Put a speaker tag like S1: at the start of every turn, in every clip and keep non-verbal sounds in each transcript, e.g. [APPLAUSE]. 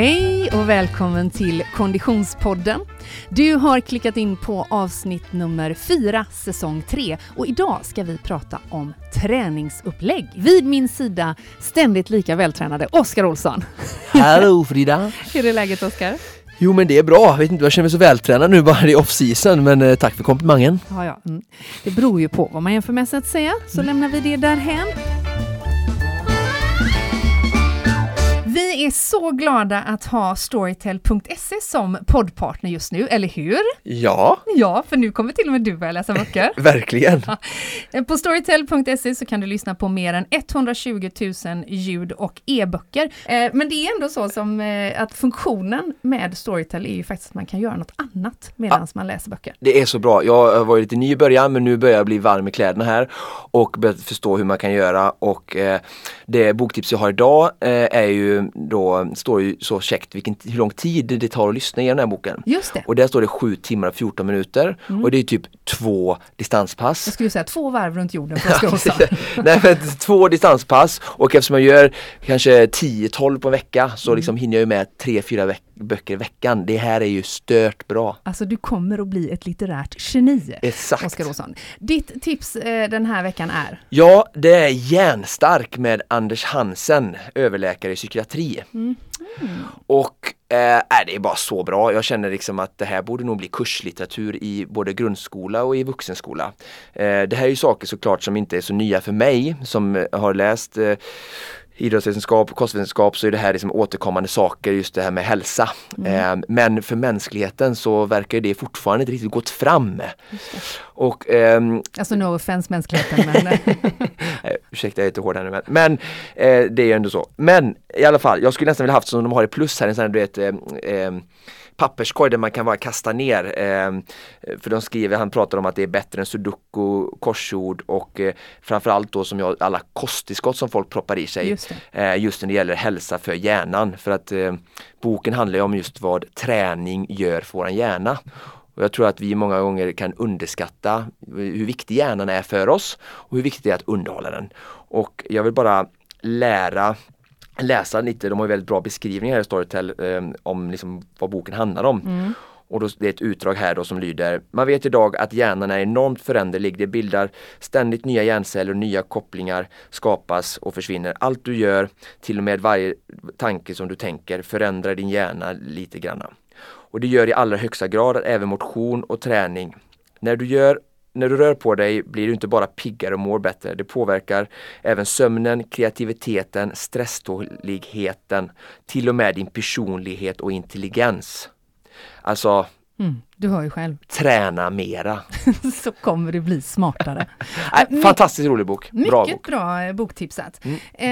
S1: Hej och välkommen till Konditionspodden. Du har klickat in på avsnitt nummer 4, säsong 3 och idag ska vi prata om träningsupplägg. Vid min sida ständigt lika vältränade Oskar Olsson.
S2: Hallå [LAUGHS] Frida!
S1: Hur är läget Oskar?
S2: Jo men det är bra, jag vet inte, jag känner mig så vältränad nu bara i off-season men eh, tack för komplimangen.
S1: Ja, ja. Mm. Det beror ju på vad man jämför med så att säga, så lämnar vi det därhen. Vi är så glada att ha Storytel.se som poddpartner just nu, eller hur?
S2: Ja,
S1: Ja, för nu kommer till och med du börja läsa böcker. [LAUGHS]
S2: verkligen.
S1: På Storytel.se så kan du lyssna på mer än 120 000 ljud och e-böcker. Eh, Men det är ändå så som eh, att funktionen med Storytel är ju faktiskt att man kan göra något annat medan man läser böcker.
S2: Det är så bra. Jag var ju lite ny i början men nu börjar jag bli varm i kläderna här och börjat förstå hur man kan göra och eh, det boktips jag har idag eh, är ju då, står ju så käckt vilken, hur lång tid det tar att lyssna igenom den här boken.
S1: Just det.
S2: Och där står det 7 timmar och 14 minuter och det är typ två distanspass.
S1: Jag skulle säga två varv runt jorden för [LAUGHS] Olsson.
S2: Nej men två distanspass och eftersom jag gör kanske 10-12 på en vecka så liksom hinner jag med 3-4 veck- böcker i veckan. Det här är ju stört bra.
S1: Alltså du kommer att bli ett litterärt geni.
S2: Exakt.
S1: Oskar Olsson. Ditt tips eh, den här veckan är?
S2: Ja, det är Järnstark med Anders Hansen, överläkare i psykiatri. Mm. Och eh, äh, det är bara så bra. Jag känner liksom att det här borde nog bli kurslitteratur i både grundskola och i vuxenskola. Eh, det här är ju saker såklart som inte är så nya för mig som har läst eh, idrottsvetenskap och kostvetenskap så är det här liksom återkommande saker, just det här med hälsa. Eh, men för mänskligheten så verkar det fortfarande inte riktigt gått fram. Och ehm,
S1: Alltså no offense mänskligheten men [LAUGHS] Eh,
S2: ursäkta jag är lite hård här nu men, men eh, det är ju ändå så. Men i alla fall, jag skulle nästan vilja haft som de har i plus här, en sån här du vet eh, eh, papperskorg där man kan bara kasta ner. Eh, för de skriver, han pratar om att det är bättre än sudoku, korsord och eh, framförallt då som jag, alla kosttillskott som folk proppar i sig.
S1: Just det.
S2: Eh, just när det gäller hälsa för hjärnan. För att eh, boken handlar om just vad träning gör för våran hjärna. Och jag tror att vi många gånger kan underskatta hur viktig hjärnan är för oss och hur viktigt det är att underhålla den. Och jag vill bara lära läsa lite, de har väldigt bra beskrivningar här i Storytel eh, om liksom vad boken handlar om. Och då, det är ett utdrag här då som lyder Man vet idag att hjärnan är enormt föränderlig. Det bildar ständigt nya hjärnceller och nya kopplingar skapas och försvinner. Allt du gör, till och med varje tanke som du tänker, förändrar din hjärna lite granna. Och det gör i allra högsta grad även motion och träning. När du gör när du rör på dig blir du inte bara piggare och mår bättre. Det påverkar även sömnen, kreativiteten, stresståligheten, till och med din personlighet och intelligens. Alltså,
S1: mm, du hör ju själv. [LAUGHS]
S2: träna mera.
S1: Så kommer du bli smartare. [LAUGHS]
S2: Nej, fantastiskt rolig bok. Bra
S1: Mycket
S2: bok.
S1: bra eh, boktipsat. Eh,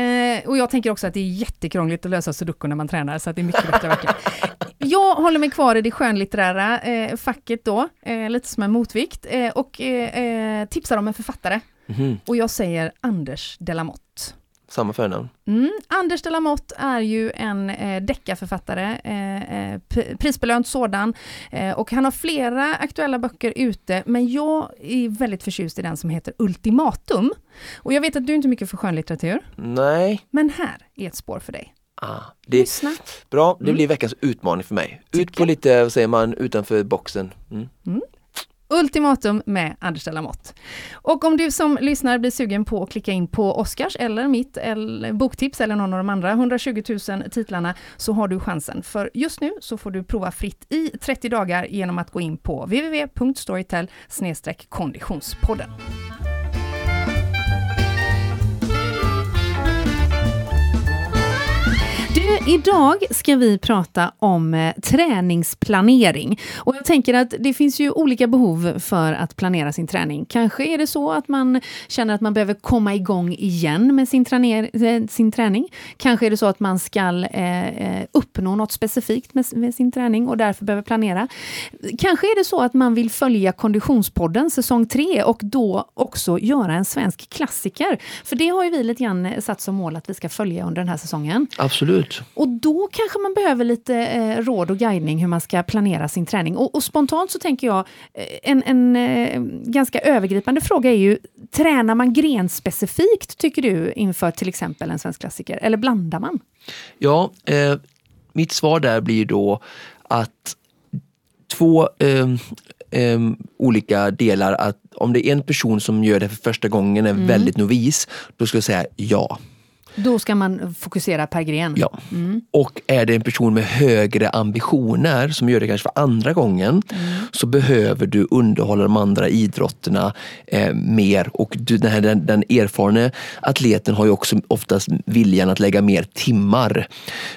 S1: och jag tänker också att det är jättekrångligt att lösa sudoku när man tränar, så att det är mycket bättre verkligen. [LAUGHS] Jag håller mig kvar i det skönlitterära eh, facket då, eh, lite som en motvikt, eh, och eh, tipsar om en författare.
S2: Mhm.
S1: Och jag säger Anders Delamotte.
S2: Samma förnamn.
S1: Mm. Anders Delamotte är ju en eh, deckarförfattare, eh, eh, prisbelönt sådan. Eh, och han har flera aktuella böcker ute, men jag är väldigt förtjust i den som heter Ultimatum. Och jag vet att du inte är mycket för skönlitteratur,
S2: Nej,
S1: men här är ett spår för dig.
S2: ah, det
S1: Lyssna.
S2: bra. Det blir veckans utmaning för mig. Ut på lite, vad säger man, utanför boxen. Mm.
S1: Ultimatum med Anders Delamotte. Och om du som lyssnar blir sugen på att klicka in på Oscars eller mitt eller boktips eller någon av de andra 120 000 titlarna så har du chansen. För just nu så får du prova fritt i 30 dagar genom att gå in på www.storytel konditionspodden. Idag ska vi prata om eh, träningsplanering. Och jag tänker att det finns ju olika behov för att planera sin träning. Kanske är det så att man känner att man behöver komma igång igen med sin, eh, sin träning. Kanske är det så att man ska eh, eh, uppnå något specifikt med, med sin träning och därför behöver planera. Kanske är det så att man vill följa Konditionspodden säsong 3 och då också göra en svensk klassiker. För det har ju vi lite grann satt som mål att vi ska följa under den här säsongen.
S2: Absolut.
S1: Och då kanske man behöver lite eh, råd och guidning hur man ska planera sin träning. Och, och spontant så tänker jag, eh, en, en eh, ganska övergripande fråga är ju, tränar man grenspecifikt tycker du inför till exempel en svensk klassiker? Eller blandar man?
S2: Ja, eh, mitt svar där blir då att två eh, olika delar. Att om det är en person som gör det för första gången, är mm. väldigt novis, då skulle jag säga ja.
S1: Då ska man fokusera per gren?
S2: Ja. Mm. Och är det en person med högre ambitioner som gör det kanske för andra gången mm. så behöver du underhålla de andra idrotterna eh, mer. Och du, den, här, den, den erfarne atleten har ju också oftast viljan att lägga mer timmar.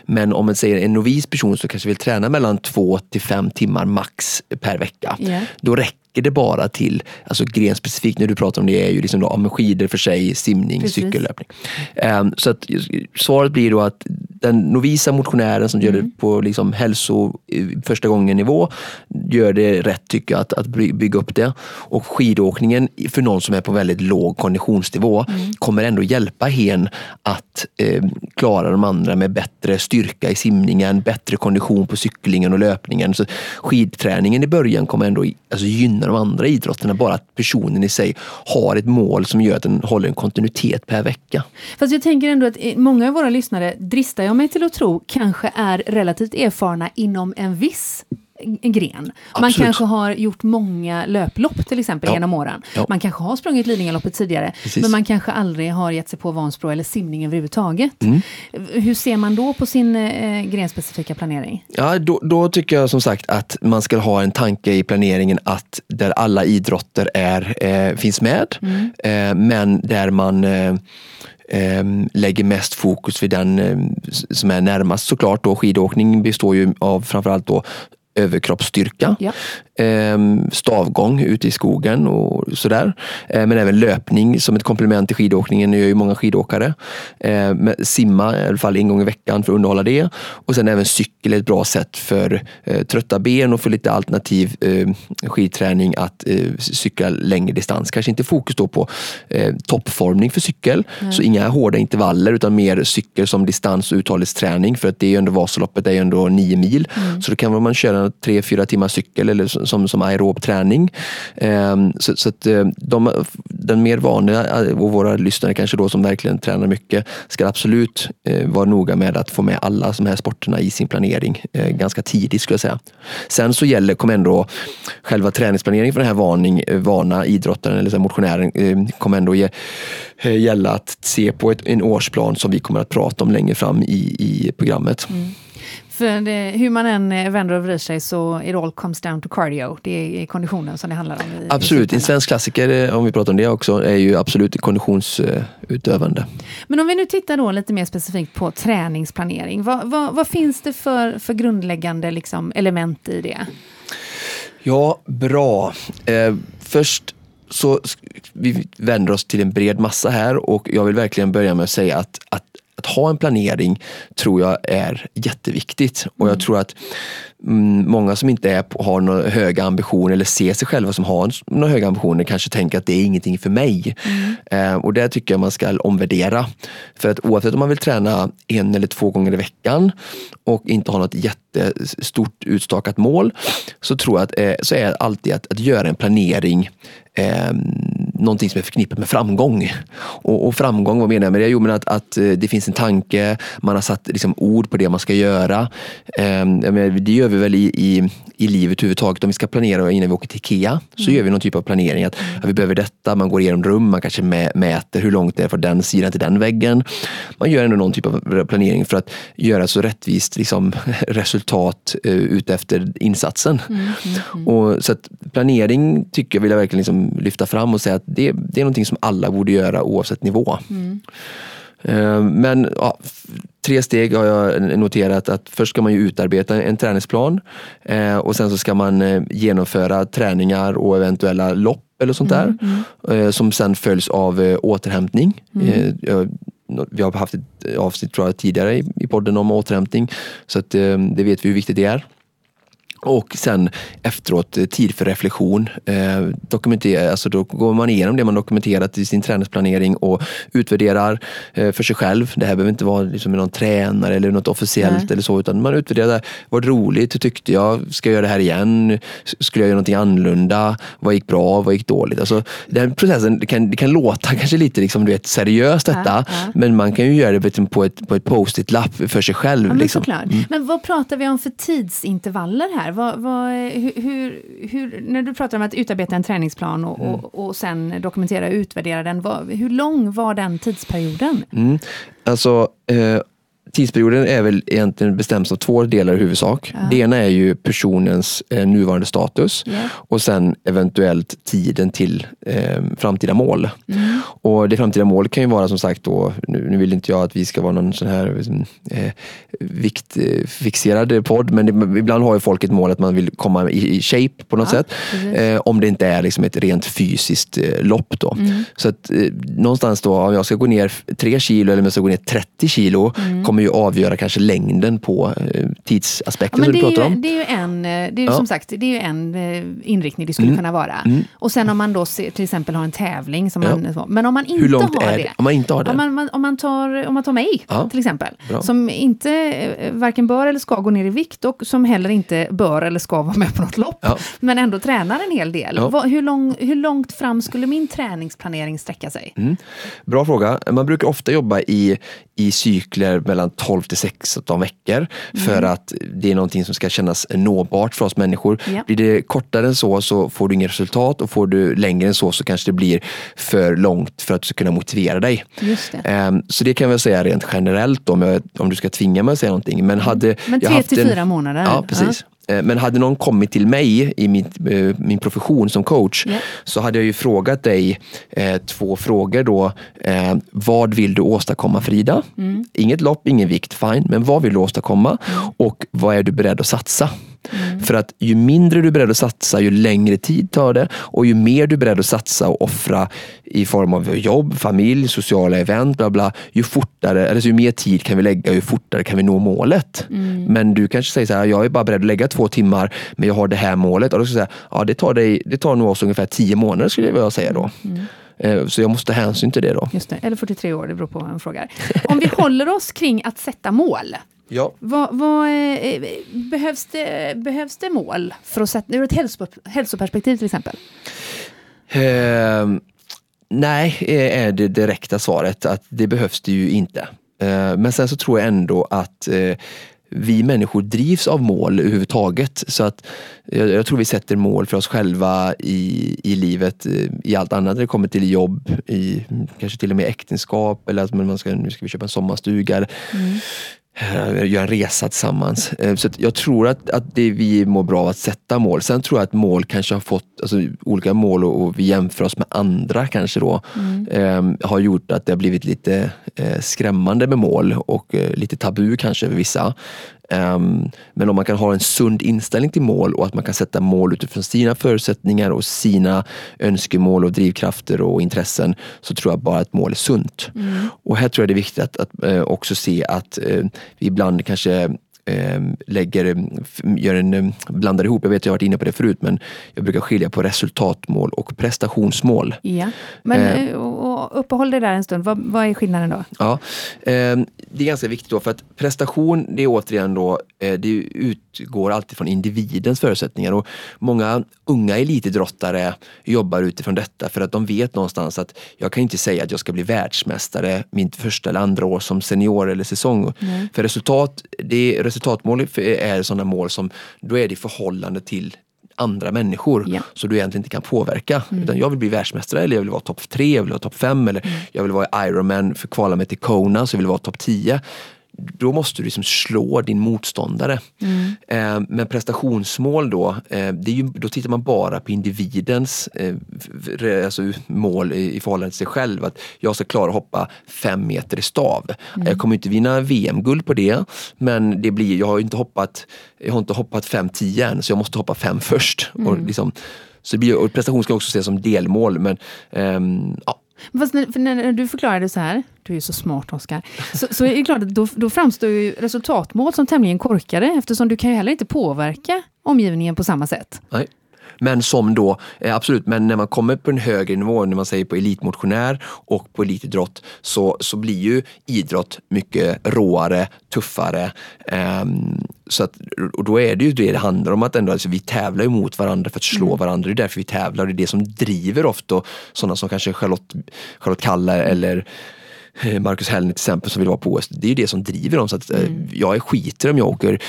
S2: Men om man säger en novis person som kanske vill träna mellan två till fem timmar max per vecka. Yeah. Då räcker räcker det bara till, alltså grenspecifikt när du pratar om det är ju liksom då, skidor för sig, simning, Precis. cykellöpning. Um, så att svaret blir då att den novisa motionären som gör det mm. på liksom hälso första gången nivå gör det rätt tycker jag att, att bygga upp det. Och skidåkningen för någon som är på väldigt låg konditionsnivå mm. kommer ändå hjälpa hen att eh, klara de andra med bättre styrka i simningen, bättre kondition på cyklingen och löpningen. Så skidträningen i början kommer ändå alltså, gynna de andra idrotterna, bara att personen i sig har ett mål som gör att den håller en kontinuitet per vecka.
S1: Fast jag tänker ändå att många av våra lyssnare dristar jag mig till att tro kanske är relativt erfarna inom en viss gren. Man Absolut. kanske har gjort många löplopp till exempel ja. genom åren. Ja. Man kanske har sprungit Lidingöloppet tidigare, Precis. men man kanske aldrig har gett sig på Vansbro eller simning överhuvudtaget. Mm. Hur ser man då på sin eh, grenspecifika planering?
S2: Ja, då, då, tycker jag som sagt att man ska ha en tanke i planeringen att där alla idrotter är, eh, finns med, mm. eh, men där man eh, eh, lägger mest fokus vid den eh, som är närmast såklart. Då. Skidåkning består ju av framförallt då överkroppsstyrka. Ja. Ehm, stavgång ute i skogen och sådär. Ehm, men även löpning som ett komplement till skidåkningen, det gör ju många skidåkare. Ehm, simma i alla fall en gång i veckan för att underhålla det. Och sen även cykel är ett bra sätt för eh, trötta ben och för lite alternativ skidträning att eh, cykla längre distans. Kanske inte fokus då på toppformning för cykel, Nej. så inga hårda intervaller utan mer cykel som distans och uthållighetsträning för att det är ju ändå Vasaloppet, det är ju ändå nio mil. Mm. Så då kan man köra tre, fyra timmar cykel eller som, som aerob träning. Ehm, så, så att eh, de, den mer vanliga eh, och våra lyssnare kanske då som verkligen tränar mycket ska absolut eh, vara noga med att få med alla de här sporterna i sin planering ganska tidigt skulle jag säga. Sen så gäller, kommer ändå själva träningsplaneringen för den här varning, vana idrottaren eller motionären kommer ändå ge, gälla att se på ett, en årsplan som vi kommer att prata om längre fram i, i programmet. Mm.
S1: För det, hur man än eh, vänder och vrider sig så it all comes down to cardio. Det är konditionen som det handlar om. I,
S2: absolut, i en svensk klassiker, eh, om vi pratar om det också, är ju absolut konditionsutövande.
S1: Men om vi nu tittar då lite mer specifikt på träningsplanering. Vad, vad, vad finns det för, för grundläggande liksom, element i det?
S2: Ja, bra. Eh, först så vi vänder oss till en bred massa här och jag vill verkligen börja med att säga att, att att ha en planering tror jag är jätteviktigt. Och jag mm. tror att mm, många som inte är, har några höga ambitioner eller ser sig själva som har några höga ambitioner kanske tänker att det är ingenting för mig. Mm. Eh, och det tycker jag man ska omvärdera. För att oavsett om man vill träna en eller två gånger i veckan och inte ha något jättestort utstakat mål så tror jag att eh, så är alltid att, att göra en planering eh, någonting som är förknippat med framgång. Och, och, framgång, vad menar jag med det? Jo, men att, att eh, det finns en tanke, man har satt liksom, ord på det man ska göra. Eh, menar, det gör vi väl i, i, i livet överhuvudtaget. Om vi ska planera innan vi åker till IKEA så mm. gör vi någon typ av planering. Att, att, vi behöver detta, man går igenom rum, man kanske mäter hur långt det är från den sidan till den väggen. Man gör ändå någon typ av planering för att göra så rättvist liksom, [LAUGHS] resultat uh, utefter insatsen. Mm, mm, mm. och, så planering tycker jag vill jag verkligen liksom lyfta fram och säga att det, det är någonting som alla borde göra oavsett nivå. Uh, men ja, tre steg har jag noterat att först ska man ju utarbeta en träningsplan eh, och sen så ska man eh, genomföra träningar och eventuella lopp eller sånt där mm, mm. Eh, som sen följs av eh, återhämtning. Mm. Vi har haft ett avsnitt jag, tidigare i, i podden om återhämtning så att, det vet vi hur viktigt det är. Och sen efteråt eh, tid för reflektion. Eh, dokumentera, alltså då går man igenom det man dokumenterat i sin träningsplanering och utvärderar eh, för sig själv. Det här behöver inte vara liksom någon tränare eller något officiellt Nej. eller så, utan man utvärderar. Var det roligt? Tyckte jag? Ska jag göra det här igen? Skulle jag göra någonting annorlunda? Vad gick bra? Vad gick dåligt? Alltså, den processen, det kan, det kan låta [LAUGHS] kanske lite liksom, du vet, seriöst detta, ja, ja. men man kan ju göra det på ett, på ett post-it-lapp för sig själv. Ja,
S1: men,
S2: liksom.
S1: mm. men vad pratar vi om för tidsintervaller här? Vad, vad, hur, hur, när du pratar om att utarbeta en träningsplan och, mm. och, och sen dokumentera och utvärdera den, vad, hur lång var den tidsperioden?
S2: Mm. Alltså, eh, tidsperioden är väl egentligen bestäms av två delar i huvudsak. Ja. Det ena är ju personens eh, nuvarande status yeah. och sen eventuellt tiden till eh, framtida mål. Mm. Och det framtida målet kan ju vara som sagt då, nu, nu, vill inte jag att vi ska vara någon sån här liksom, eh, viktfixerad podd, men det, ibland har ju folk ett mål att man vill komma i, i shape på något ja, sätt. Eh, om det inte är liksom ett rent fysiskt eh, lopp då. Mm. Så att eh, någonstans då, om jag ska gå ner tre kilo eller om jag ska gå ner 30 kilo, mm kommer ju avgöra kanske längden på eh, tidsaspekten ja, som du pratar
S1: ju,
S2: om.
S1: Det är ju en, eh, det är ja. som sagt, det är ju en eh, inriktning det skulle mm. kunna vara. Mm. Och sen om man då ser, till exempel har en tävling. Som ja. man, men om man inte
S2: Hur långt
S1: har
S2: är
S1: det,
S2: Om man inte har det?
S1: Om man, om man, tar, om man tar mig till exempel. Bra. Som inte varken bör eller ska gå ner i vikt och som heller inte bör eller ska vara med på något lopp. Men ändå tränar en hel del. Vad, hur, lång, hur långt fram skulle min träningsplanering sträcka sig?
S2: Mm. Bra fråga. Man brukar ofta jobba i, i cykler mellan 12 till 16 veckor mm. för att det är någonting som ska kännas nåbart för oss människor. Ja. Blir det kortare än så så får du inget resultat och får du längre än så så kanske det blir för långt för att du ska kunna motivera dig.
S1: Det. Um,
S2: så det kan jag säga rent generellt om, jag, om du ska tvinga mig att säga någonting. Men, hade
S1: Men tre till fyra månader?
S2: Ja, precis. Eh, men hade någon kommit till mig i min, eh, min profession som coach yeah. så hade jag ju frågat dig eh, två frågor då. Eh, vad vill du åstadkomma Frida? Mm. Inget lopp, ingen vikt, fine. Men vad vill du åstadkomma? Mm. Och vad är du beredd att satsa? Mm. För att ju mindre du är beredd att satsa, ju längre tid tar det och ju mer du är beredd att satsa och offra i form av jobb, familj, sociala event, bla bla, ju fortare, eller ju mer tid kan vi lägga, ju fortare kan vi nå målet. Mm. Men du kanske säger så här, jag är bara beredd att lägga två timmar, men jag har det här målet. Och då ska säga, ja det tar, dig, det tar nog oss ungefär tio månader skulle jag säga då. Mm. Eh, så jag måste ta hänsyn till det då.
S1: Just det, eller 43 år, det beror på vad man frågar. Om vi håller oss kring att sätta mål.
S2: Ja.
S1: Vad, vad, eh, behövs, det, behövs det mål för att sätta, ur ett hälso, hälsoperspektiv till exempel?
S2: Eh, nej, är det direkta svaret att det behövs det ju inte. Eh, men sen så tror jag ändå att eh, vi människor drivs av mål överhuvudtaget. Så att jag, jag, tror vi sätter mål för oss själva i, i livet, eh, i allt annat när det kommer till jobb, i kanske till och med äktenskap eller att man ska, nu ska vi köpa en sommarstuga. Mm. Eh, göra en resa tillsammans. Eh, så jag tror att, att det vi mår bra av att sätta mål. Sen tror jag att mål kanske har fått, alltså olika mål och, och vi jämför oss med andra kanske då, mm. eh, har gjort att det har blivit lite eh, skrämmande med mål och eh, lite tabu kanske för vissa. Um, men om man kan ha en sund inställning till mål och att man kan sätta mål utifrån sina förutsättningar och sina önskemål och drivkrafter och intressen så tror jag bara att mål är sunt. Mm. Och här tror jag det är viktigt att, att uh, också se att uh, vi ibland kanske Ehm, lägger, gör en, ehm, blandar ihop, jag vet jag har varit inne på det förut, men jag brukar skilja på resultatmål och prestationsmål.
S1: Ja, men eh, och uppehåll dig där en stund, vad, vad, är skillnaden då?
S2: Ja, eh, det är ganska viktigt då för att prestation, det är återigen då, eh, det utgår alltid från individens förutsättningar och många unga elitidrottare jobbar utifrån detta för att de vet någonstans att jag kan inte säga att jag ska bli världsmästare mitt första eller andra år som senior eller säsong. Mm. För resultat, det resultatmål är sådana mål som då är det i förhållande till andra människor ja. så du egentligen inte kan påverka. Mm. Utan jag vill bli världsmästare eller jag vill vara topp tre, jag vill vara topp fem eller mm. jag vill vara Ironman för att kvala mig till Kona så jag vill vara topp tio då måste du liksom slå din motståndare. Mm. Eh, men prestationsmål då, eh, det är ju, då tittar man bara på individens eh, alltså mål i, i förhållande till sig själv. Att jag ska klara att hoppa fem meter i stav. Mm. Jag kommer inte vinna VM-guld på det, men det blir, jag har inte hoppat, jag har inte hoppat 5-10 än, så jag måste hoppa fem först. Mm. Och liksom, så det blir, och prestation ska också ses som delmål, men ehm, ja,
S1: Fast när, när, du förklarade så här, du är ju så smart Oskar, så, så är det klart att då, då framstår ju resultatmål som tämligen korkade eftersom du kan ju heller inte påverka omgivningen på samma sätt.
S2: Nej. Men som då, eh, absolut, men när man kommer på en högre nivå, när man säger på elitmotionär och på elitidrott, så, så blir ju idrott mycket råare, tuffare. Um, så att, och då är det ju det det handlar om, att ändå, alltså, vi tävlar mot varandra för att slå mm. varandra. Det är därför vi tävlar. Det är det som driver ofta sådana som kanske Charlotte, Charlotte Kalla eller Marcus Hellner till exempel som vill vara på OS. Det är det som driver dem. Så att, eh, mm. Jag är skiter om jag åker,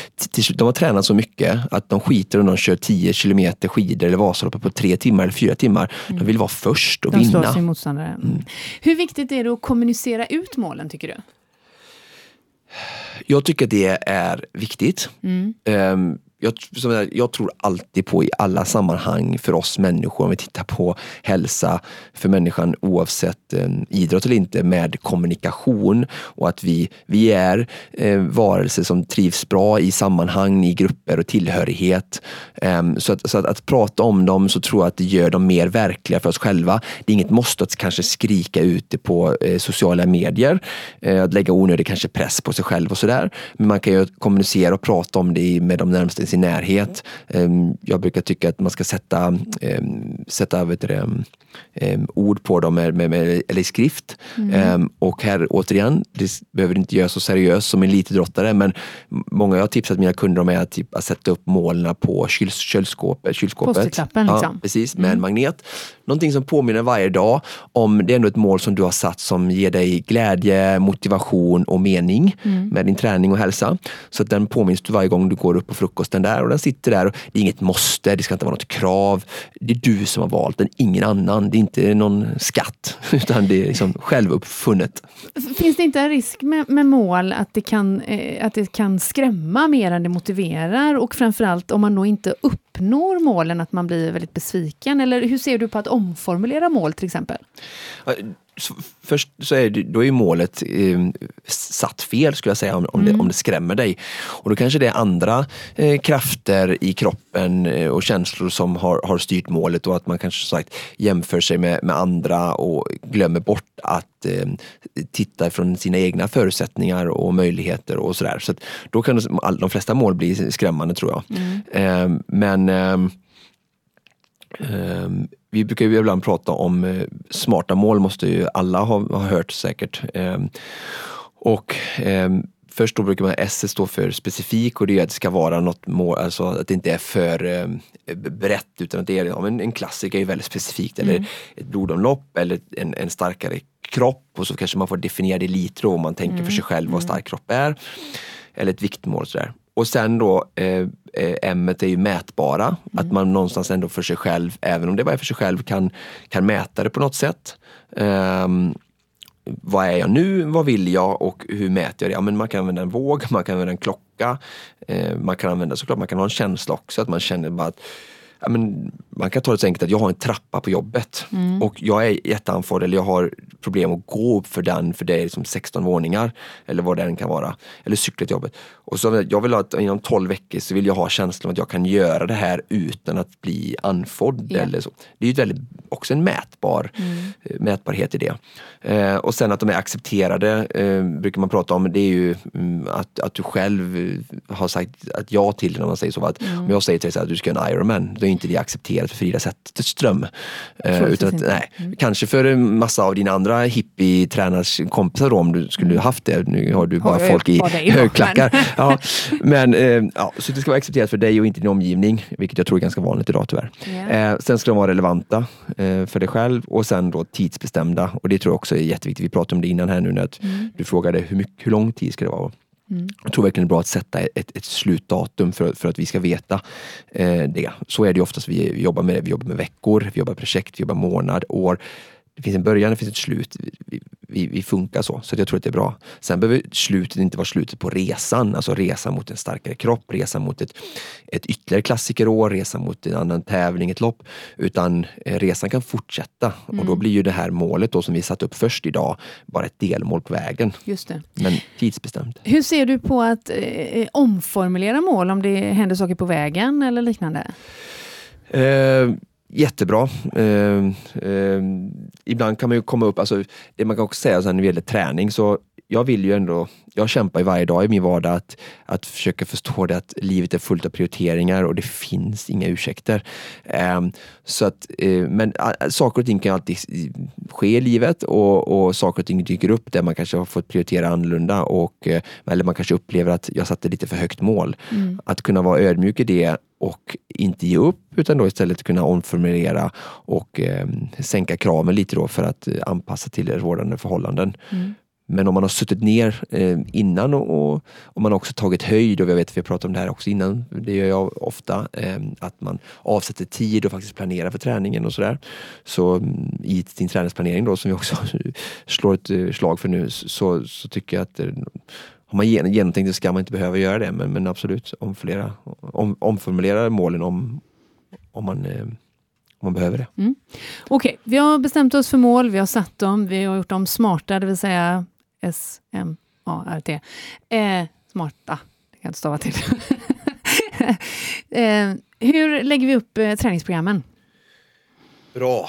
S2: de har tränat så mycket att de skiter om de kör 10 kilometer skidor eller Vasaloppet på tre timmar eller fyra timmar. Mm. De vill vara först och
S1: de
S2: vinna.
S1: Slår sin motståndare. Mm. Hur viktigt är det att kommunicera ut målen tycker du?
S2: Jag tycker att det är viktigt. Um, jag, jag, tror alltid på i alla sammanhang för oss människor, om vi tittar på hälsa för människan oavsett eh, idrott eller inte, med kommunikation och att vi, vi är eh, varelser som trivs bra i sammanhang, i grupper och tillhörighet. Eh, så, att, så att, att, prata om dem så tror jag att det gör dem mer verkliga för oss själva. Det är inget måste att kanske skrika ut det på eh, sociala medier, eh, att lägga onödig kanske press på sig själv och sådär. Men man kan ju kommunicera och prata om det med de närmaste sin närhet. Ehm, jag brukar tycka att man ska sätta, ehm, sätta vet du, ehm, ord på dem med, med, eller i skrift. Mm. Och här återigen, det behöver inte göra så seriöst som en elitidrottare men många jag har tipsat mina kunder om är att, typ, att sätta upp målen på kyl, kylskåpet. kylskåpet.
S1: Posterklappen liksom.
S2: Ja, precis, med mm. en magnet. Någonting som påminner varje dag om, det är ändå ett mål som du har satt som ger dig glädje, motivation och mening mm. med din träning och hälsa. Så att den påminns du varje gång du går upp på frukosten där och den sitter där. Och det är inget måste, det ska inte vara något krav. Det är du som har valt den, ingen annan. Det är inte någon skatt [LAUGHS] utan det är liksom självuppfunnet.
S1: Finns det inte en risk med, med mål att det, kan, eh, att det kan skrämma mer än det motiverar och framförallt om man då inte uppnår målen att man blir väldigt besviken? Eller hur ser du på att omformulera mål till exempel?
S2: Först så är det, då är målet eh, satt fel skulle jag säga om, om, mm. det, om det skrämmer dig. Och då kanske det är andra eh, krafter i kroppen eh, och känslor som har, har styrt målet och att man kanske sagt jämför sig med, med andra och glömmer bort att eh, titta från sina egna förutsättningar och möjligheter och sådär. Så, då kan de, de flesta mål bli skrämmande tror jag. Mm. Eh, men ehm, vi brukar ju ibland prata om eh, smarta mål, måste ju alla ha, ha hört säkert. Eh, och eh, Först då brukar man S stå för specifik och det är att det ska vara något mål, alltså att det inte är för eh, brett utan att det är ja, en klassiker är väldigt specifikt eller mm. ett blodomlopp eller en, en, starkare kropp och så kanske man får definiera det lite då om man tänker mm. för sig själv vad mm. stark kropp är. Eller ett viktmål sådär. Och sen då eh, eh, M är ju mätbara. Mm. Att man någonstans ändå för sig själv, även om det bara är för sig själv, kan, kan mäta det på något sätt. Um, vad är jag nu? Vad vill jag? Och hur mäter jag det? Ja, men man kan använda en våg, man kan använda en klocka. Eh, man kan använda såklart, man kan ha en känsla också. Att man känner bara att ja, men man kan ta det så enkelt att jag har en trappa på jobbet mm. och jag är jätteandfådd eller jag har problem att gå upp för den för det är liksom 16 våningar eller vad det än kan vara. Eller cykla till jobbet. Och så jag vill att inom 12 veckor så vill jag ha känslan att jag kan göra det här utan att bli andfådd. Yeah. Eller så. Det är ju väldigt, också en mätbar mm. Eh, mätbarhet i det. Eh, och sen att de är accepterade eh, brukar man prata om. Det är ju mm, att, att du själv har sagt att ja till det när man säger så. Att mm. Om jag säger till dig att du ska göra en Ironman, då inte det accepterat för Frida Zetterström. Eh, utan att, nej, mm. Kanske för en massa av dina andra hippie-tränarkompisar då, om du skulle mm. haft det. Nu har du bara har folk i högklackar. Men. [LAUGHS] ja, men eh, ja, så det ska vara accepterat för dig och inte din omgivning, vilket jag tror är ganska vanligt idag tyvärr. Yeah. Eh, sen ska de vara relevanta eh, för dig själv och sen då tidsbestämda. Och det tror jag också är jätteviktigt. Vi pratade om det innan här nu när mm. du frågade hur, mycket, hur lång tid ska det vara? Mm. Jag tror verkligen det är bra att sätta ett, ett slutdatum för, för att vi ska veta eh, det. Så är det oftast vi jobbar med. Vi jobbar med veckor, vi jobbar projekt, vi jobbar månad, år det finns en början, det finns ett slut. Vi, vi, vi, funkar så, så jag tror att det är bra. Sen behöver slutet inte vara slutet på resan, alltså resan mot en starkare kropp, resan mot ett, ett ytterligare klassikerår, resan mot en annan tävling, ett lopp. Utan eh, resan kan fortsätta mm. och då mm. blir ju det här målet då som vi satt upp först idag bara ett delmål på vägen.
S1: Just det.
S2: Men tidsbestämt.
S1: Hur ser du på att eh, omformulera mål om det händer saker på vägen eller liknande?
S2: Eh, jättebra. Eh, eh, ibland kan man ju komma upp, alltså, det man kan också säga sen när det gäller träning, så jag vill ju ändå, jag kämpar ju varje dag i min vardag att, att försöka förstå det att livet är fullt av prioriteringar och det finns inga ursäkter. Um, så att, uh, men uh, saker och ting kan alltid ske i livet och, och saker och ting dyker upp där man kanske har fått prioritera annorlunda och, uh, eller man kanske upplever att jag satte lite för högt mål. Mm. Att kunna vara ödmjuk i det och inte ge upp utan då istället kunna omformulera och eh, sänka kraven lite då för att anpassa till rådande förhållanden. Mm. Men om man har suttit ner eh, innan och, och, och, man har också tagit höjd och jag vet att vi har pratat om det här också innan, det gör jag ofta, eh, att man avsätter tid och faktiskt planerar för träningen och sådär. Så mm, i sin träningsplanering då som vi också [LAUGHS] slår ett eh, slag för nu så, så tycker jag att eh, har man genomtänkt det ska man inte behöva göra det men, men absolut omformulera, om, omformulera målen om, om man eh, om man behöver det. Mm.
S1: Okej, okay. vi har bestämt oss för mål, vi har satt dem, vi har gjort dem smarta, det vill säga S-M-A-R-T. Eh, smarta, det kan jag inte stava till. [LAUGHS] eh, hur lägger vi upp eh, träningsprogrammen?
S2: Bra.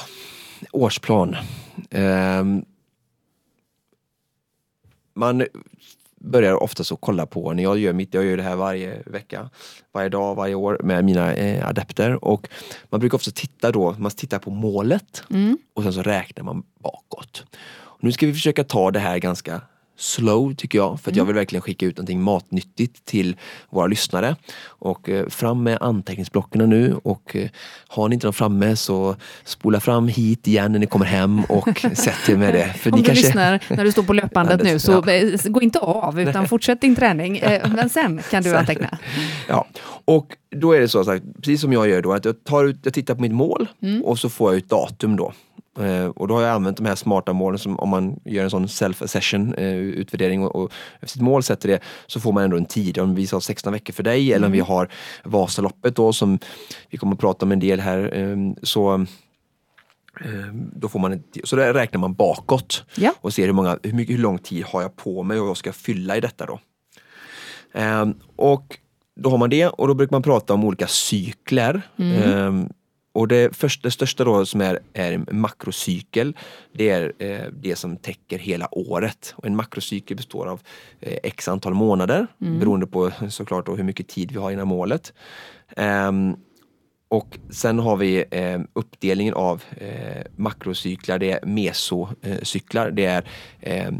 S2: Årsplan. Eh, man börjar oftast att kolla på när jag gör mitt, jag gör det här varje vecka, varje dag, varje år med mina eh, adepter och man brukar också titta då, man tittar på målet mm. och sen så räknar man bakåt. Nu ska vi försöka ta det här ganska slow tycker jag, för mm. jag vill verkligen skicka ut någonting matnyttigt till våra lyssnare. Och eh, fram med anteckningsblocken nu och eh, har ni inte dem framme så spola fram hit igen när ni kommer hem och [LAUGHS] sätt er med det.
S1: För Om ni du kanske... lyssnar när du står på löpbandet nu så ja. gå inte av utan fortsätt din träning. Eh, men sen kan du [LAUGHS] anteckna. [LAUGHS]
S2: Ja, och då är det så, så precis som jag gör då, att jag, tar ut, jag tittar på mitt mål mm. och så får jag ut datum då. Eh, och då har jag använt de här smarta målen som om man gör en sån self-session eh, utvärdering och, och sitt mål sätter det så får man ändå en tid. Om vi sa 16 veckor för dig mm. eller om vi mm. har Vasaloppet då som vi kommer att prata om en del här eh, så då får man en, så där räknar man bakåt ja. och ser hur, många, hur, mycket, hur lång tid har jag på mig och vad ska jag fylla i detta då. och då har man det och då brukar man prata om olika cykler. Mm. Och det, första, det största då som är, är makrocykel, det är eh, det som täcker hela året. Och en makrocykel består av eh, x antal månader mm. beroende på [LAUGHS] såklart då hur mycket tid vi har innan målet. Um, och sen har vi eh, uppdelningen av eh, makrocyklar, det är mesocyklar, det är eh,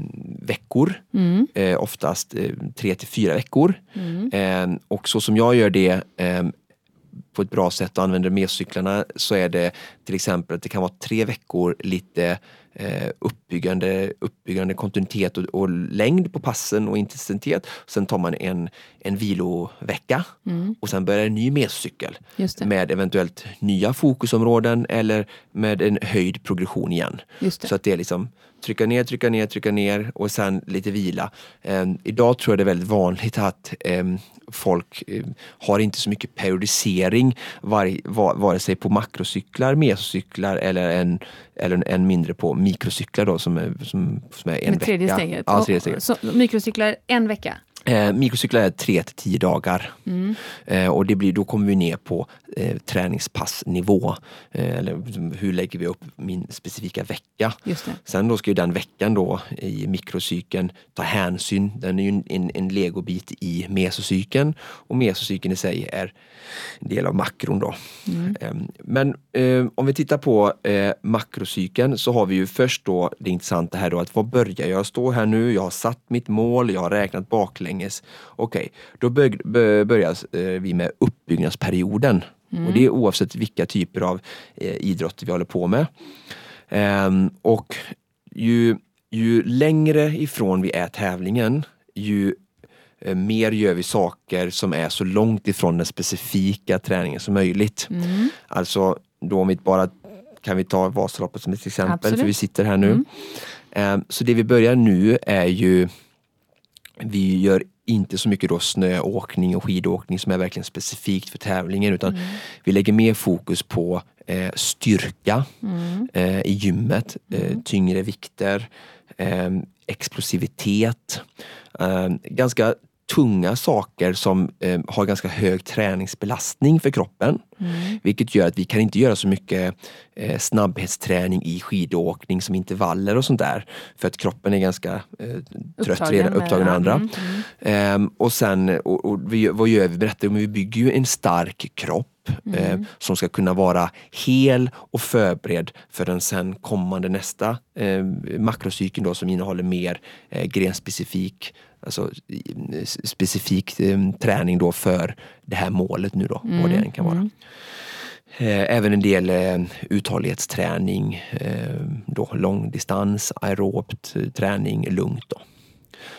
S2: veckor, mm. eh, oftast eh, tre till fyra veckor. Mm. Ehm, och så som jag gör det ehm, på ett bra sätt och använder mercyklarna så är det till exempel att det kan vara tre veckor lite eh, uppbyggande, uppbyggande kontinuitet och, och, längd på passen och intensitet. Sen tar man en, en vilovecka mm. och sen börjar en ny mescykel med eventuellt nya fokusområden eller med en höjd progression igen. Så att det är liksom trycka ner, trycka ner, trycka ner och sen lite vila. Eh, idag tror jag det är väldigt vanligt att eh, folk eh, har inte så mycket periodisering var, var, vare sig på makrocyklar, mesocyklar eller en, eller en mindre på mikrocyklar då som är, som, som är en
S1: Med tredje
S2: vecka.
S1: Steget. Ja, tredje steget. Så, mikrocyklar en vecka?
S2: Eh, mikrocyklar är 3 till 10 dagar. Mm. Eh, och det blir, då kommer vi ner på eh, träningspassnivå. Eh, eller hur lägger vi upp min specifika vecka. Sen då ska ju den veckan då i mikrocykeln ta hänsyn. Den är ju en, en, en legobit i mesocykeln och mesocykeln i sig är en del av makron då. Mm. Ehm, men eh, om vi tittar på eh, makrocykeln så har vi ju först då det intressanta här då att var börjar jag stå här nu? Jag har satt mitt mål, jag har räknat baklänges. Okej, okay, då börjar eh, vi med uppbyggnadsperioden. Mm. Och det är oavsett vilka typer av eh, idrotter vi håller på med. Um, och ju, ju längre ifrån vi är tävlingen, ju Eh, mer gör vi saker som är så långt ifrån den specifika träningen som möjligt. Mm. Alltså då om vi bara kan vi ta Vasaloppet som ett exempel, Absolut. för vi sitter här nu. Mm. Eh, så det vi börjar nu är ju, vi gör inte så mycket då snöåkning och skidåkning som är verkligen specifikt för tävlingen utan mm. vi lägger mer fokus på eh, styrka mm. eh, i gymmet, eh, mm. tyngre vikter, eh, explosivitet. ganska tunga saker som eh, har ganska hög träningsbelastning för kroppen. Mm. Vilket gör att vi kan inte göra så mycket eh, snabbhetsträning i skidåkning som intervaller och sånt där. För att kroppen är ganska eh, trött redan, upptagen med andra. Mm, mm. Um, och sen, och, och vi, vad gör vi? Berättar, vi bygger ju en stark kropp Mm. Eh, som ska kunna vara hel och förberedd för den sen kommande nästa eh, makrocykeln då som innehåller mer eh, grenspecifik alltså, specifik eh, träning då för det här målet nu då, mm. vad det än kan vara. Mm. Eh, även en del eh, uthållighetsträning, eh, då långdistans, aerobt träning lugnt. Då.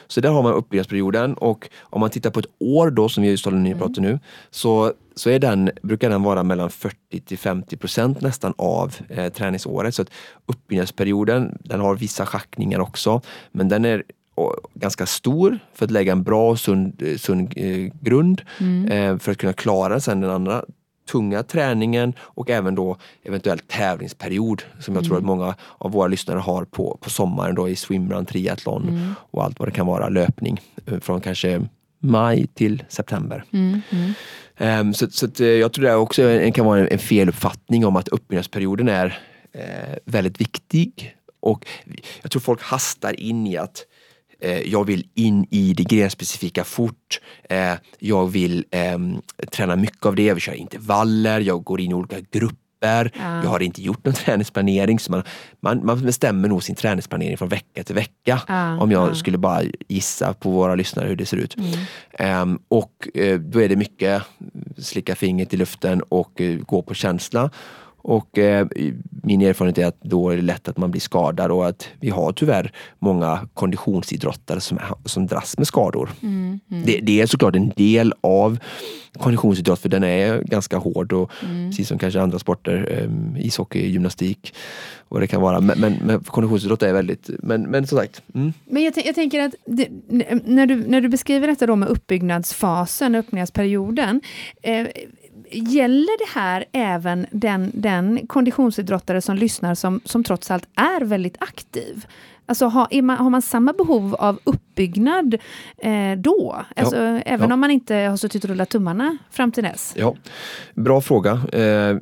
S2: Så där har man uppbyggnadsperioden och om man tittar på ett år då som vi just håller mm. pratar nu så, så är den, brukar den vara mellan 40 till 50 procent nästan av eh, träningsåret. Så att uppbyggnadsperioden den har vissa schackningar också men den är ganska stor för att lägga en bra och sund, eh, sund eh, grund mm. eh, för att kunna klara sen den andra tunga träningen och även då eventuellt tävlingsperiod som jag mm. tror att många av våra lyssnare har på, på sommaren då i swimrun, triathlon mm. och allt vad det kan vara, löpning eh, från kanske maj till september. Mm. Um, så, så att, eh, jag tror det också kan vara en, en feluppfattning om att uppbyggnadsperioden är eh, väldigt viktig och jag tror folk hastar in i att eh, jag vill in i det grenspecifika fort. Eh, jag vill eh, träna mycket av det. Jag vill köra intervaller, jag går in i olika grupper. Ja. Jag har inte gjort någon [LAUGHS] träningsplanering. Så man, man, man bestämmer nog sin träningsplanering från vecka till vecka. Ja. Om jag ja. skulle bara gissa på våra lyssnare hur det ser ut. Mm. Um, och uh, då är det mycket slicka fingret i luften och uh, gå på känsla. Och eh, min erfarenhet är att då är det lätt att man blir skadad och att vi har tyvärr många konditionsidrottare som, som dras med skador. Mm, mm. Det, det, är såklart en del av konditionsidrott för den är ganska hård och mm. precis som kanske andra sporter, eh, ishockey, gymnastik vad det kan vara. Men, men, men konditionsidrott är väldigt, men, men som sagt.
S1: Mm. Men jag, jag, tänker att det, när, du, när du beskriver detta då med uppbyggnadsfasen, uppbyggnadsperioden, eh, gäller det här även den, den konditionsidrottare som lyssnar som, som trots allt är väldigt aktiv? Alltså har, man, har man samma behov av uppbyggnad eh, då? Alltså, ja, även ja. om man inte har suttit och rullat tummarna fram till dess?
S2: Ja, Bra fråga. Eh,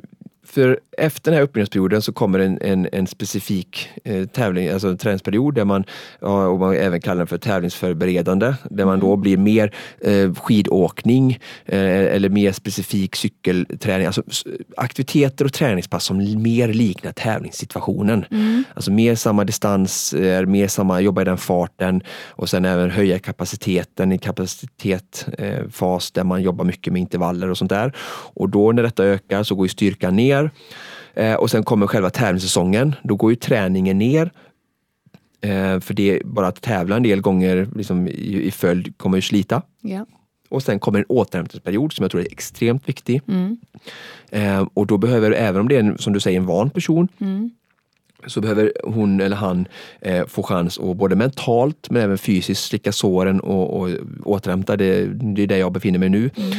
S2: för efter den här uppbyggnadsperioden så kommer en, en, en specifik eh, tävling, alltså en träningsperiod där man, ja, och man även kallar den för tävlingsförberedande, där man då mm. blir mer eh, skidåkning eh, eller mer specifik cykelträning. Alltså aktiviteter och träningspass som mer liknar tävlingssituationen. Mm. Alltså mer samma distans, mer samma, jobba i den farten och sen även höja kapaciteten i kapacitetsfas där man jobbar mycket med intervaller och sånt där. Och då när detta ökar så går styrkan ner ner. Eh, och sen kommer själva tävlingssäsongen. Då går ju träningen ner. Eh, för det är bara att tävla en del gånger liksom, i, i följd kommer ju slita. Yeah. Och sen kommer en återhämtningsperiod som jag tror är extremt viktig. Mm. Eh, och då behöver, även om det är en, som du säger, en van person, mm så behöver hon eller han eh, få chans att både mentalt men även fysiskt slicka såren och, och återhämta. Det, det är där jag befinner mig nu. Mm.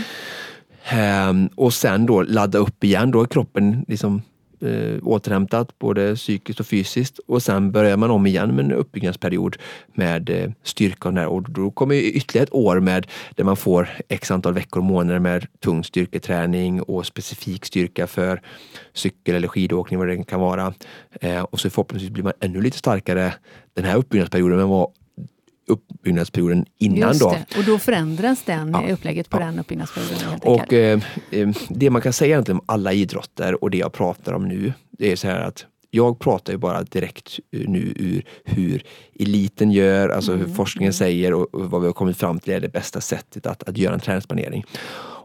S2: Um, och sen då ladda upp igen, då är kroppen liksom eh, återhämtat både psykiskt och fysiskt och sen börjar man om igen med en uppbyggnadsperiod med eh, styrka och, och då kommer ytterligare ett år med där man får x antal veckor och månader med tung styrketräning och specifik styrka för cykel eller skidåkning vad det kan vara. Eh, och så förhoppningsvis blir man ännu lite starkare den här uppbyggnadsperioden än vad uppbyggnadsperioden innan. Då.
S1: Och då förändras den ja. upplägget på ja. den uppbyggnadsperioden.
S2: och eh, eh, Det man kan säga egentligen om alla idrotter och det jag pratar om nu, det är så här att jag pratar ju bara direkt nu ur hur eliten gör, alltså mm. hur forskningen mm. säger och, och vad vi har kommit fram till är det bästa sättet att, att göra en träningsplanering.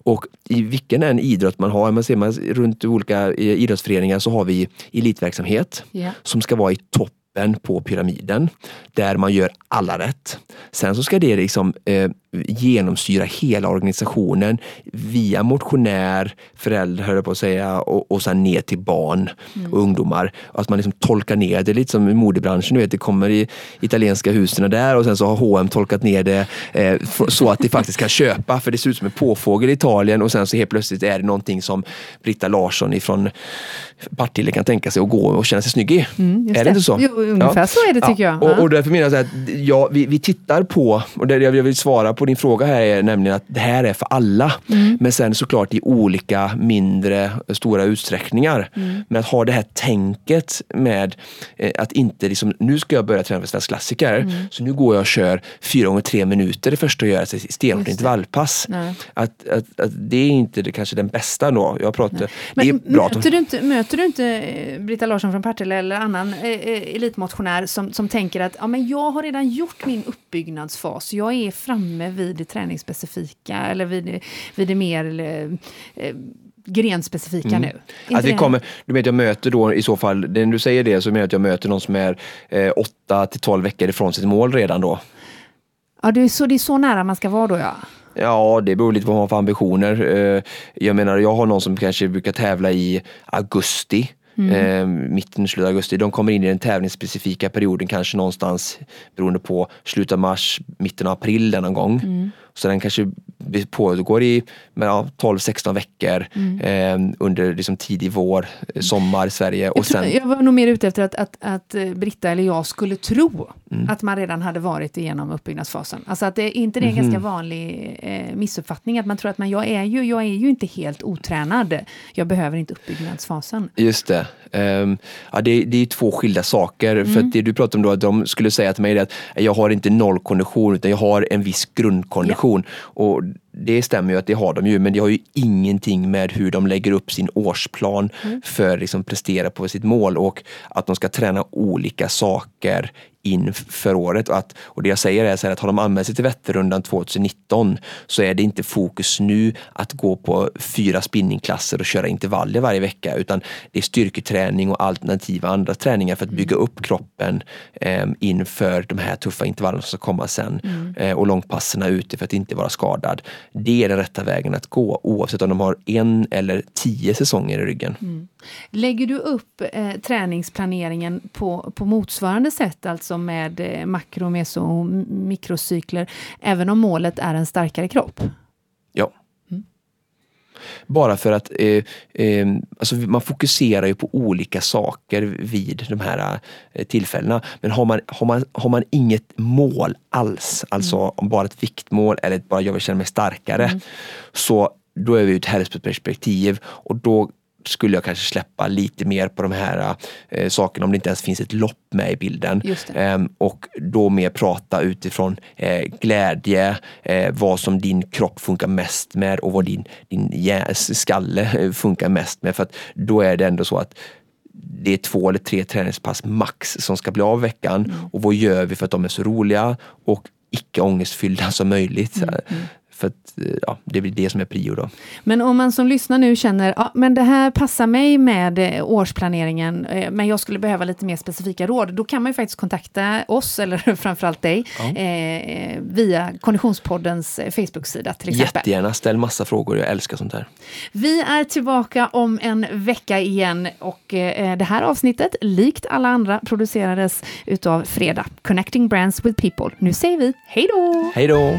S2: Och i vilken en idrott man har, man ser man runt olika idrottsföreningar så har vi elitverksamhet yeah. som ska vara i topp toppen på pyramiden där man gör alla rätt. Sen så ska det liksom eh, genomsyra hela organisationen via motionär, föräldrar höll jag på att säga och, och sen ner till barn mm. och ungdomar. Att man liksom tolkar ner det lite som i modebranschen. Du vet, det kommer i italienska husen där och sen så har H&M tolkat ner det eh, så att det faktiskt kan köpa för det ser ut som en påfågel i Italien och sen så helt plötsligt är det någonting som Britta Larsson ifrån Partille kan tänka sig att gå och känna sig snygg i. Mm, är det, det, inte så?
S1: Jo, ungefär ja. så är det tycker ja. jag.
S2: Och, och därför menar jag att ja, vi, vi tittar på, och det jag vill svara på din fråga här är nämligen att det här är för alla. Mm. Men sen såklart i olika mindre, stora utsträckningar. Mm. Men att ha det här tänket med eh, att inte liksom, nu ska jag börja träna för klassiker. Mm. Så nu går jag och kör fyra gånger tre minuter det första jag gör, alltså stenhårt intervallpass. Att, att, att, det är inte det, kanske den bästa då. Jag pratar,
S1: Men möter, du inte, möter du inte eh, Britta Larsson från Partille eller annan eh, eh, elitmotionär som, som tänker att ja, men jag har redan gjort min uppbyggnadsfas. Jag är framme vid det träningsspecifika eller vid, vid det mer eh, grenspecifika mm. nu.
S2: Att vi kommer, du vet jag möter då i så fall, när du säger det så menar jag att jag möter någon som är eh, 8 till 12 veckor ifrån sitt mål redan då.
S1: Ja, det är, så, det är så nära man ska vara då ja.
S2: Ja, det beror lite på vad man har för ambitioner. Eh, jag menar, jag har någon som kanske brukar tävla i augusti. Mm. Eh, mitten, slutet av augusti. De kommer in i den tävlingsspecifika perioden kanske någonstans beroende på slutet av mars, mitten av april någon gång. Mm. Så den kanske pågår i ja, 12-16 veckor mm. eh, under liksom tidig vår, eh, sommar i Sverige.
S1: Och jag, tror, jag var nog mer ute efter att, att, att eh, Britta eller jag skulle tro mm. att man redan hade varit igenom uppbyggnadsfasen. Alltså att det inte det är en mm. ganska vanlig eh, missuppfattning att man tror att man, jag, är ju, jag är ju inte helt otränad. Jag behöver inte uppbyggnadsfasen.
S2: Just det. Um, ja, det, det är två skilda saker. Mm. För det du pratar om då, att de skulle säga till mig att jag har inte noll kondition utan jag har en viss grundkondition. Ja. Och det stämmer ju att det har de ju, men det har ju ingenting med hur de lägger upp sin årsplan mm. för att liksom prestera på sitt mål och att de ska träna olika saker inför året. Och, att, och det jag säger är så att har de anmält sig till Vätternrundan 2019 så är det inte fokus nu att gå på fyra spinningklasser och köra intervaller varje vecka utan det är styrketräning och alternativa andra träningar för att bygga upp kroppen eh, inför de här tuffa intervallerna som ska komma sen mm. eh, och långpasserna ute för att inte vara skadad. Det är den rätta vägen att gå oavsett om de har en eller tio säsonger i ryggen. Mm.
S1: Lägger du upp eh, träningsplaneringen på, på motsvarande sätt, alltså med eh, makro, meso och mikrocykler, även om målet är en starkare kropp?
S2: Bara för att eh, eh, alltså man fokuserar ju på olika saker vid de här eh, tillfällena. Men har man, har, man, har man inget mål alls, alltså mm. bara ett viktmål eller bara jag vill känna mig starkare, mm. så då är vi ett hälsoperspektiv och då skulle jag kanske släppa lite mer på de här eh, sakerna om det inte ens finns ett lopp med i bilden. Eh, och då mer prata utifrån eh, glädje, eh, vad som din kropp funkar mest med och vad din, din skalle eh, funkar mest med. För att då är det ändå så att det är två eller tre träningspass max som ska bli av veckan mm. och vad gör vi för att de är så roliga och icke ångestfyllda som möjligt. Mm. För att, eh, ja, det blir det som är prio då.
S1: Men om man som lyssnar nu känner, ja men det här passar mig med eh, årsplaneringen, eh, men jag skulle behöva lite mer specifika råd, då kan man ju faktiskt kontakta oss, eller [LAUGHS] framförallt dig, ja. eh, via Konditionspoddens Facebook-sida till exempel.
S2: Jättegärna, ställ massa frågor, jag älskar sånt här.
S1: Vi är tillbaka om en vecka igen och eh, det här avsnittet, likt alla andra, producerades utav Fredag, Connecting Brands with People. Nu säger vi hej då!
S2: Hej då!